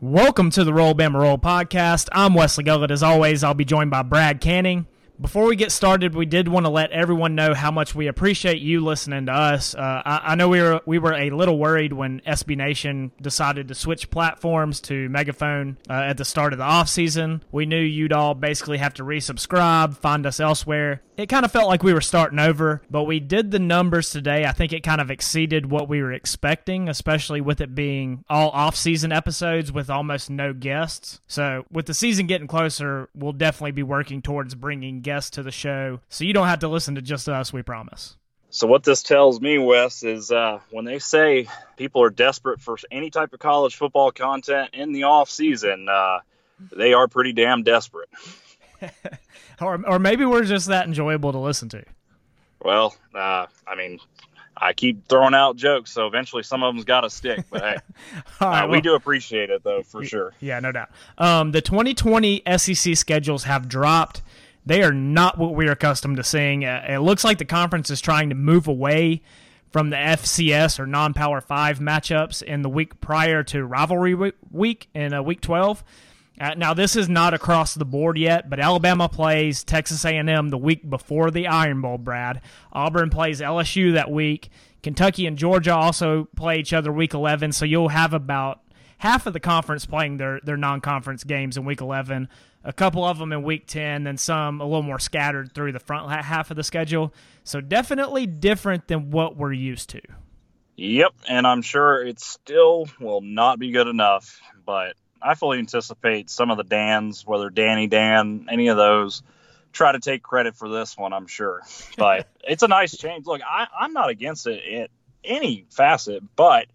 Welcome to the Roll Bama Roll podcast. I'm Wesley Gullett. As always, I'll be joined by Brad Canning. Before we get started, we did want to let everyone know how much we appreciate you listening to us. Uh, I, I, know we were we were a little worried when SB Nation decided to switch platforms to Megaphone uh, at the start of the off season. We knew you'd all basically have to resubscribe, find us elsewhere. It kind of felt like we were starting over, but we did the numbers today. I think it kind of exceeded what we were expecting, especially with it being all off season episodes with almost no guests. So with the season getting closer, we'll definitely be working towards bringing guests to the show, so you don't have to listen to just us, we promise. So what this tells me, Wes, is uh, when they say people are desperate for any type of college football content in the off season, uh, they are pretty damn desperate. or, or maybe we're just that enjoyable to listen to. Well, uh, I mean, I keep throwing out jokes, so eventually some of them's got to stick. But hey, right, uh, well, we do appreciate it though, for sure. Yeah, no doubt. Um, the 2020 SEC schedules have dropped. They are not what we're accustomed to seeing. Uh, it looks like the conference is trying to move away from the FCS or non-power five matchups in the week prior to rivalry week in uh, week 12. Uh, now this is not across the board yet, but Alabama plays Texas A&M the week before the Iron Bowl. Brad Auburn plays LSU that week. Kentucky and Georgia also play each other week 11, so you'll have about half of the conference playing their their non-conference games in week 11 a couple of them in week 10, then some a little more scattered through the front half of the schedule. So definitely different than what we're used to. Yep, and I'm sure it still will not be good enough, but I fully anticipate some of the Dans, whether Danny Dan, any of those, try to take credit for this one, I'm sure. But it's a nice change. Look, I, I'm not against it in any facet, but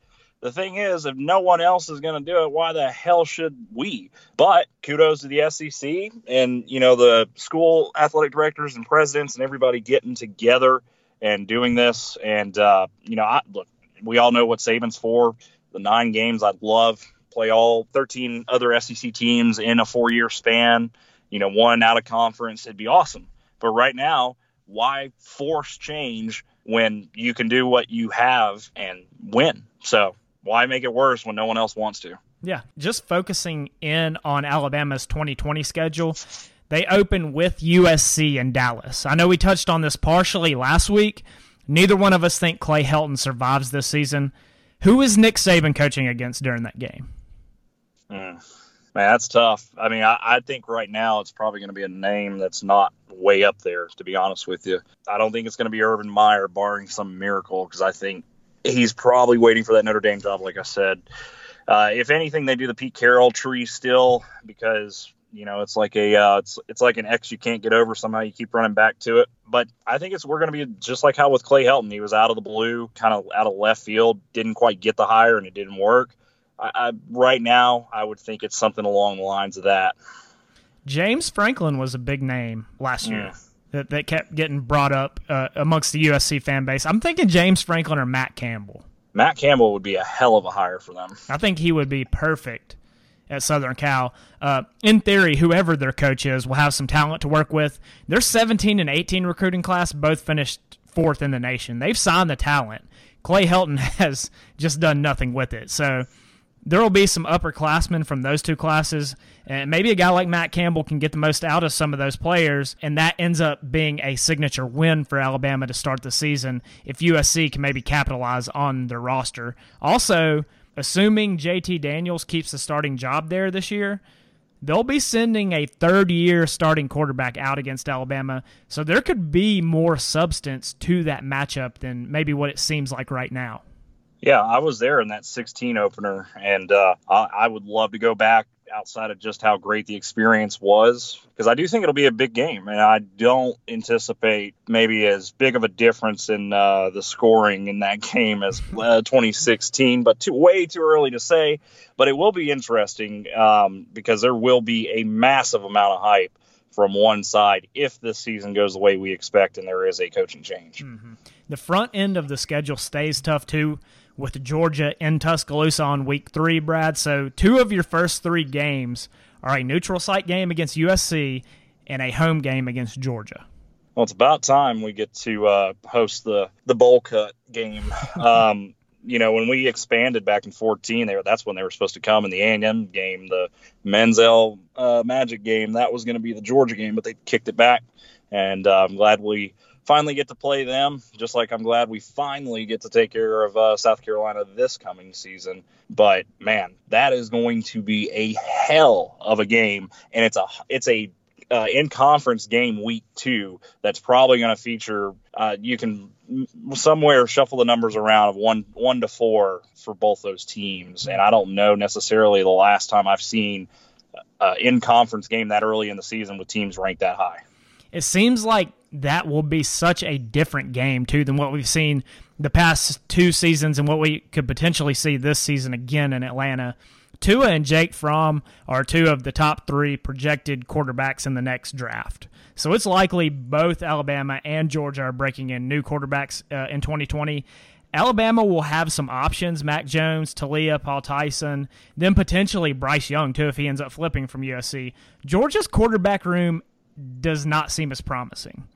the thing is, if no one else is going to do it, why the hell should we? But kudos to the SEC and you know the school athletic directors and presidents and everybody getting together and doing this. And uh, you know, I, look, we all know what Saban's for. The nine games, I'd love play all 13 other SEC teams in a four-year span. You know, one out of conference, it'd be awesome. But right now, why force change when you can do what you have and win? So why make it worse when no one else wants to? Yeah, just focusing in on Alabama's 2020 schedule. They open with USC and Dallas. I know we touched on this partially last week. Neither one of us think Clay Helton survives this season. Who is Nick Saban coaching against during that game? Mm, man, that's tough. I mean, I, I think right now it's probably going to be a name that's not way up there, to be honest with you. I don't think it's going to be Urban Meyer, barring some miracle, because I think he's probably waiting for that Notre Dame job, like I said. Uh, if anything, they do the Pete Carroll tree still because you know it's like a uh, it's it's like an X you can't get over. Somehow you keep running back to it. But I think it's we're going to be just like how with Clay Helton, he was out of the blue, kind of out of left field, didn't quite get the hire, and it didn't work. I, I, right now, I would think it's something along the lines of that. James Franklin was a big name last year. Mm that, that kept getting brought up uh, amongst the USC fan base. I'm thinking James Franklin or Matt Campbell. Matt Campbell would be a hell of a hire for them. I think he would be perfect at Southern Cal. Uh, in theory, whoever their coach is will have some talent to work with. Their 17 and 18 recruiting class both finished fourth in the nation. They've signed the talent. Clay Helton has just done nothing with it. So there will be some upperclassmen from those two classes, and maybe a guy like Matt Campbell can get the most out of some of those players, and that ends up being a signature win for Alabama to start the season if USC can maybe capitalize on their roster. Also, assuming JT Daniels keeps the starting job there this year, they'll be sending a third year starting quarterback out against Alabama, so there could be more substance to that matchup than maybe what it seems like right now. Yeah, I was there in that 16 opener, and uh, I, I, would love to go back outside of just how great the experience was because I do think it'll be a big game, and I don't anticipate maybe as big of a difference in uh, the scoring in that game as uh, 2016, but too way too early to say. But it will be interesting um, because there will be a massive amount of hype from one side if this season goes the way we expect and there is a coaching change. Mm-hmm. The front end of the schedule stays tough too with Georgia in Tuscaloosa on week three, Brad. So two of your first three games are a neutral site game against USC and a home game against Georgia. Well, it's about time we get to uh, host the the bowl cut game. Um, you know, when we expanded back in 14, they were, that's when they were supposed to come in the A&M game, the Manziel uh, Magic game. That was going to be the Georgia game, but they kicked it back. And uh, I'm glad we finally get to play them, just like I'm glad we finally get to take care of uh, South Carolina this coming season. But man, that is going to be a hell of a game, and it's a it's a uh, in conference game week two that's probably going to feature. Uh, you can somewhere shuffle the numbers around of one one to four for both those teams, and I don't know necessarily the last time I've seen uh, in conference game that early in the season with teams ranked that high. It seems like that will be such a different game too than what we've seen the past two seasons and what we could potentially see this season again in Atlanta. Tua and Jake Fromm are two of the top three projected quarterbacks in the next draft. So it's likely both Alabama and Georgia are breaking in new quarterbacks uh, in 2020. Alabama will have some options Mac Jones, Taulia, Paul Tyson, then potentially Bryce Young, too, if he ends up flipping from USC. Georgia's quarterback room does not seem as promising.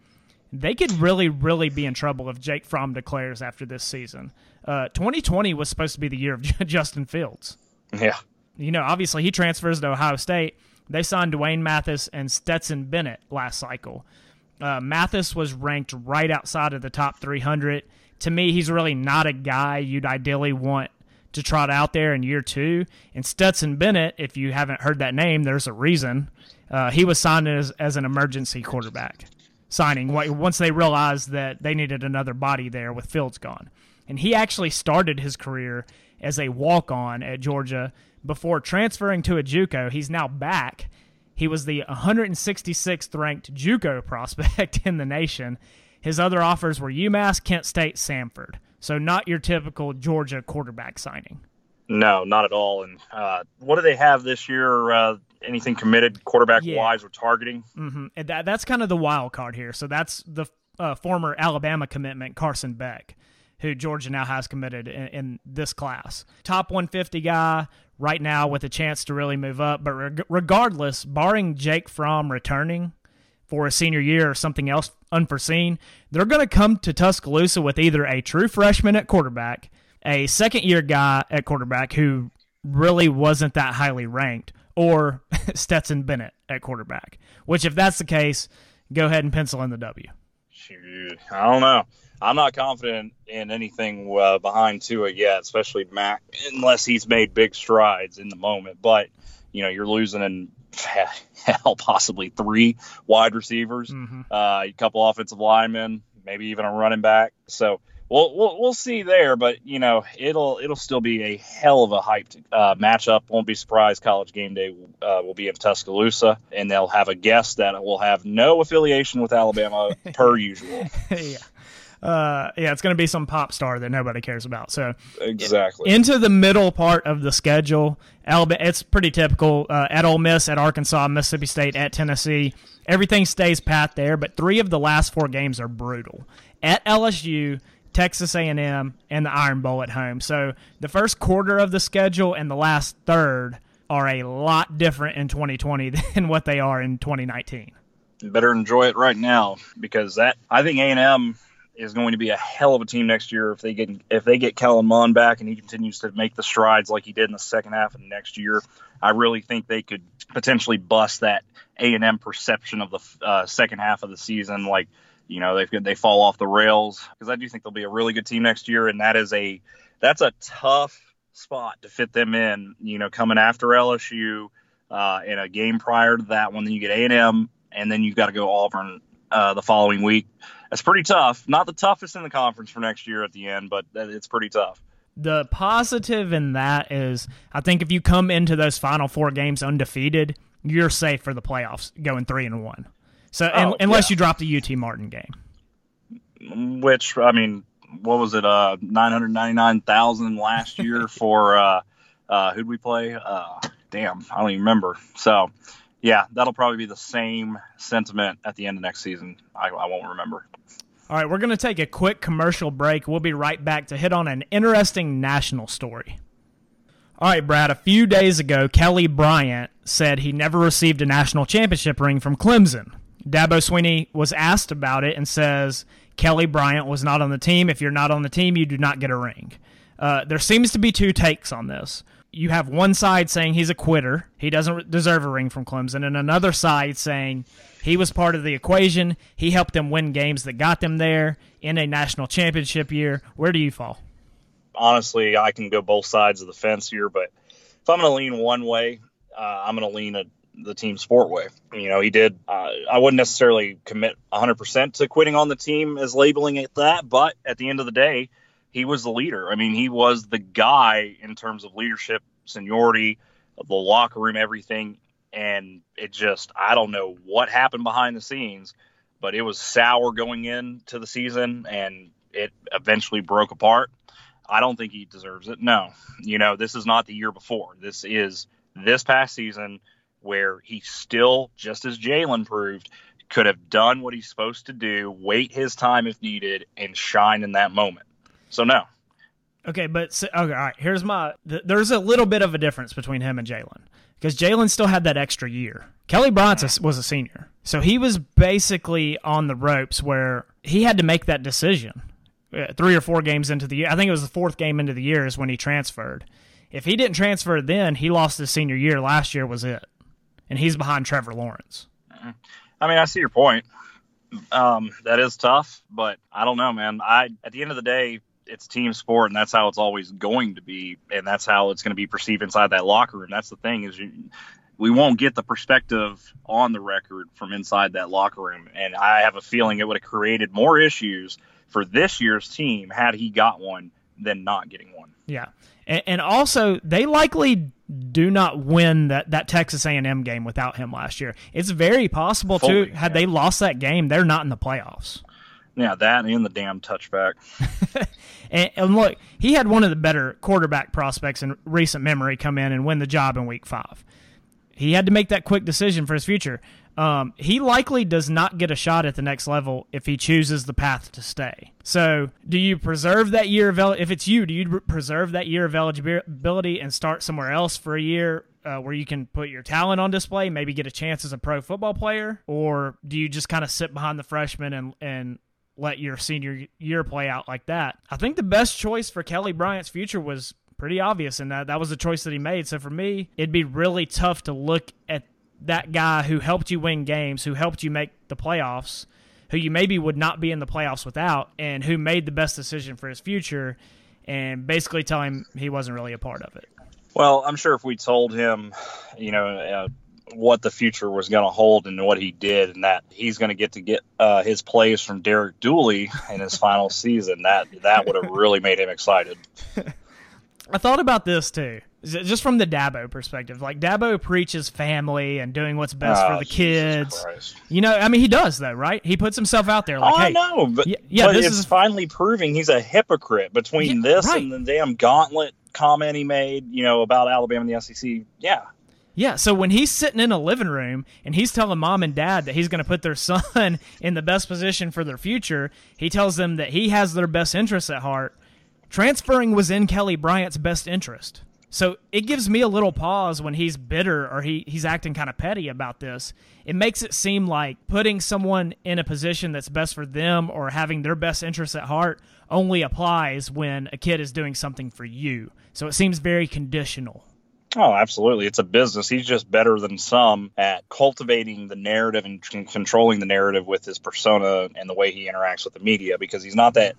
They could really, really be in trouble if Jake Fromm declares after this season. Uh, 2020 was supposed to be the year of Justin Fields. Yeah you know, obviously he transfers to Ohio State. They signed D'Wan Mathis and Stetson Bennett last cycle. Uh, Mathis was ranked right outside of the top 300. To me, he's really not a guy you'd ideally want to trot out there in year two. And Stetson Bennett, if you haven't heard that name, there's a reason. Uh, he was signed as, as an emergency quarterback signing once they realized that they needed another body there with Fields gone. And he actually started his career as a walk on at Georgia before transferring to a JUCO. He's now back. He was the 166th ranked JUCO prospect in the nation. His other offers were UMass, Kent State, Samford. So not your typical Georgia quarterback signing. No, not at all. And uh, what do they have this year? Uh, anything committed quarterback yeah. wise or targeting? Mm-hmm. And that, that's kind of the wild card here. So that's the uh, former Alabama commitment, Carson Beck who Georgia now has committed in, in, this class. Top 150 guy right now with a chance to really move up. But reg- regardless, barring Jake Fromm returning for a senior year or something else unforeseen, they're going to come to Tuscaloosa with either a true freshman at quarterback, a second year guy at quarterback who really wasn't that highly ranked, or Stetson Bennett at quarterback. Which, if that's the case, go ahead and pencil in the W. Shoot, I don't know. I'm not confident in anything uh, behind Tua yet, especially Mac, unless he's made big strides in the moment. But you know, you're losing in hell possibly three wide receivers, mm-hmm. uh, a couple offensive linemen, maybe even a running back. So we'll, we'll we'll see there, but you know, it'll it'll still be a hell of a hyped uh, matchup. Won't be surprised. College game day uh, will be in Tuscaloosa, and they'll have a guest that will have no affiliation with Alabama per usual. yeah uh, yeah, it's going to be some pop star that nobody cares about. So exactly into the middle part of the schedule, Alabama. It's pretty typical uh, at Ole Miss, at Arkansas, Mississippi State, at Tennessee. Everything stays pat there, but three of the last four games are brutal. At LSU, Texas A&M, and the Iron Bowl at home. So the first quarter of the schedule and the last third are a lot different in 2020 than what they are in 2019. Better enjoy it right now because that I think A&M is going to be a hell of a team next year if they get if they get Kellen Mond back and he continues to make the strides like he did in the second half of next year. I really think they could potentially bust that A and M perception of the uh, second half of the season. Like you know they they fall off the rails because I do think they'll be a really good team next year, and that is a that's a tough spot to fit them in. You know, coming after LSU uh, in a game prior to that one, then you get A and M, and then you've got to go Auburn uh, the following week. That's pretty tough. Not the toughest in the conference for next year at the end, but it's pretty tough. The positive in that is, I think if you come into those final four games undefeated, you're safe for the playoffs, going three and one. So oh, unless yeah. you drop the UT Martin game, which I mean, what was it? Uh, nine hundred ninety nine thousand last year for uh, uh, who'd we play? Uh, damn, I don't even remember. So yeah, that'll probably be the same sentiment at the end of next season. I, I won't remember. All right, we're going to take a quick commercial break. We'll be right back to hit on an interesting national story. All right, Brad, a few days ago, Kelly Bryant said he never received a national championship ring from Clemson. Dabo Swinney was asked about it and says Kelly Bryant was not on the team. If you're not on the team, you do not get a ring. Uh, there seems to be two takes on this. You have one side saying he's a quitter, he doesn't deserve a ring from Clemson, and another side saying he was part of the equation, he helped them win games that got them there in a national championship year. Where do you fall? Honestly, I can go both sides of the fence here, but if I'm going to lean one way, uh, I'm going to lean a, the team sport way. You know, he did. Uh, I wouldn't necessarily commit 100% to quitting on the team as labeling it that, but at the end of the day, he was the leader. I mean, he was the guy in terms of leadership, seniority, the locker room, everything. And it just, I don't know what happened behind the scenes, but it was sour going into the season and it eventually broke apart. I don't think he deserves it. No, you know, this is not the year before. This is this past season where he still, just as Jalen proved, could have done what he's supposed to do, wait his time if needed, and shine in that moment. So no. Okay, but so, okay, all right. Here's my. Th- there's a little bit of a difference between him and Jalen because Jalen still had that extra year. Kelly Bryant was a senior, so he was basically on the ropes where he had to make that decision. Uh, three or four games into the year, I think it was the fourth game into the year is when he transferred. If he didn't transfer then, he lost his senior year. Last year was it, and he's behind Trevor Lawrence. I mean, I see your point. Um, that is tough, but I don't know, man. I at the end of the day, it's team sport, and that's how it's always going to be, and that's how it's going to be perceived inside that locker room. That's the thing is, you, we won't get the perspective on the record from inside that locker room, and I have a feeling it would have created more issues for this year's team had he got one than not getting one. Yeah, and, and also they likely do not win that, that Texas A&M game without him last year. It's very possible Fully, too. Had yeah. they lost that game, they're not in the playoffs. Yeah, that and the damn touchback. and, and, look, he had one of the better quarterback prospects in recent memory come in and win the job in Week Five. He had to make that quick decision for his future. Um, he likely does not get a shot at the next level if he chooses the path to stay. So, do you preserve that year of if it's you? Do you preserve that year of eligibility and start somewhere else for a year uh, where you can put your talent on display, maybe get a chance as a pro football player, or do you just kind of sit behind the freshman and and let your senior year play out like that. I think the best choice for Kelly Bryant's future was pretty obvious, and that that was the choice that he made. So for me, it'd be really tough to look at that guy who helped you win games, who helped you make the playoffs, who you maybe would not be in the playoffs without, and who made the best decision for his future, and basically tell him he wasn't really a part of it. Well, I'm sure if we told him, you know, uh, what the future was going to hold and what he did, and that he's going to get to get uh, his plays from Derek Dooley in his final season. That that would have really made him excited. I thought about this too, just from the Dabo perspective. Like Dabo preaches family and doing what's best oh, for the kids. You know, I mean, he does though, right? He puts himself out there. Like, oh, hey, I know, but yeah, yeah but it's is... finally proving he's a hypocrite between yeah, this right. and the damn gauntlet comment he made. You know about Alabama and the SEC. Yeah, yeah, so when he's sitting in a living room and he's telling mom and dad that he's going to put their son in the best position for their future, he tells them that he has their best interests at heart. Transferring was in Kelly Bryant's best interest. So it gives me a little pause when he's bitter or he, he's acting kind of petty about this. It makes it seem like putting someone in a position that's best for them or having their best interests at heart only applies when a kid is doing something for you. So it seems very conditional. Oh, absolutely. It's a business. He's just better than some at cultivating the narrative and controlling the narrative with his persona and the way he interacts with the media because he's not that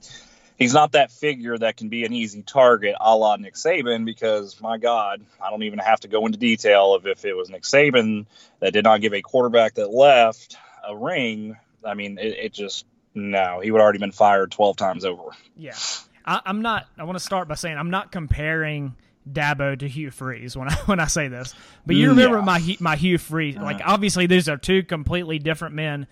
he's not that figure that can be an easy target a la Nick Saban because my God, I don't even have to go into detail of if it was Nick Saban that did not give a quarterback that left a ring. I mean, it, it just no, he would already been fired twelve times over. Yeah. I, I'm not I want to start by saying I'm not comparing Dabo to Hugh Freeze when I when I say this. But you remember yeah. my my Hugh Freeze? Like uh-huh. obviously these are two completely different men,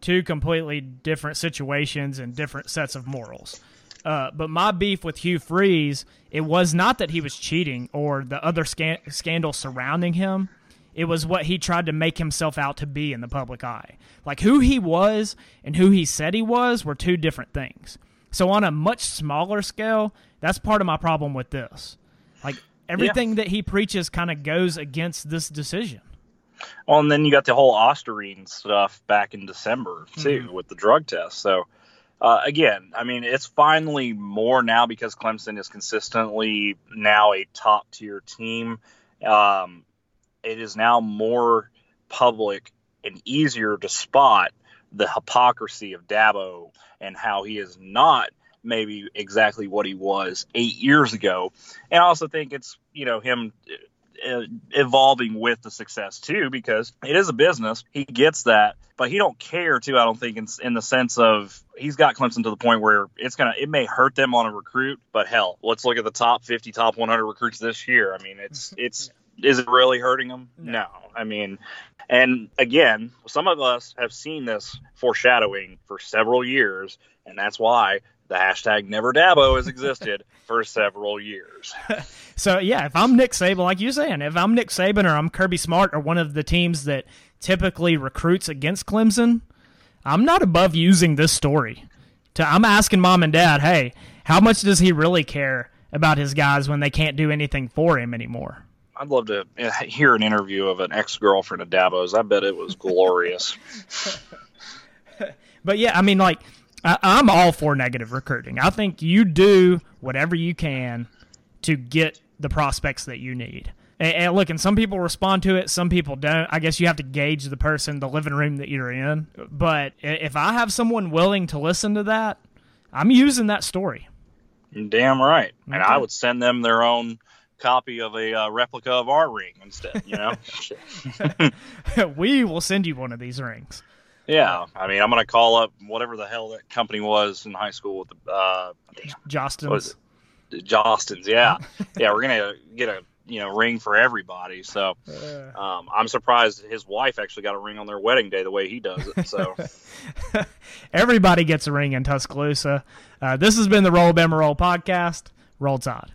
two completely different situations and different sets of morals. Uh, but my beef with Hugh Freeze, it was not that he was cheating or the other scan- scandals surrounding him. It was what he tried to make himself out to be in the public eye. Like who he was and who he said he was were two different things. So on a much smaller scale, that's part of my problem with this. Like everything yeah. that he preaches kind of goes against this decision. Well, and then you got the whole Ostarine stuff back in December too mm-hmm. with the drug test. So uh, again, I mean, it's finally more now because Clemson is consistently now a top tier team. Um, it is now more public and easier to spot the hypocrisy of Dabo and how he is not maybe exactly what he was eight years ago. And I also think it's, you know, him Uh, evolving with the success too because it is a business. He gets that but he don't care too i don't think in, in the sense of he's got clemson to the point where it's gonna it may hurt them on a recruit but hell let's look at the top 50 top 100 recruits this year. I mean it's it's is it really hurting them? No. I mean and again some of us have seen this foreshadowing for several years and that's why the hashtag never Dabo has existed for several years. so yeah, if I'm Nick Saban, like you're saying, if I'm Nick Saban or I'm Kirby Smart or one of the teams that typically recruits against Clemson, I'm not above using this story. To I'm asking mom and dad, hey, how much does he really care about his guys when they can't do anything for him anymore? I'd love to uh, hear an interview of an ex girlfriend of Dabo's. I bet it was glorious. but yeah, I mean, like I, I'm all for negative recruiting. I think you do whatever you can to get the prospects that you need. And, and, look, and some people respond to it, some people don't. I guess you have to gauge the person, the living room that you're in. But if I have someone willing to listen to that, I'm using that story. Damn right. Okay. And I would send them their own copy of a uh, replica of our ring instead, you know? we will send you one of these rings. Yeah, I mean, I'm gonna call up whatever the hell that company was in high school with the uh, Jostens. Jostens, yeah, yeah. We're gonna get a you know ring for everybody. So um, I'm surprised his wife actually got a ring on their wedding day the way he does it. So everybody gets a ring in Tuscaloosa. Uh, this has been the Roll Bama Roll podcast. Roll Tide.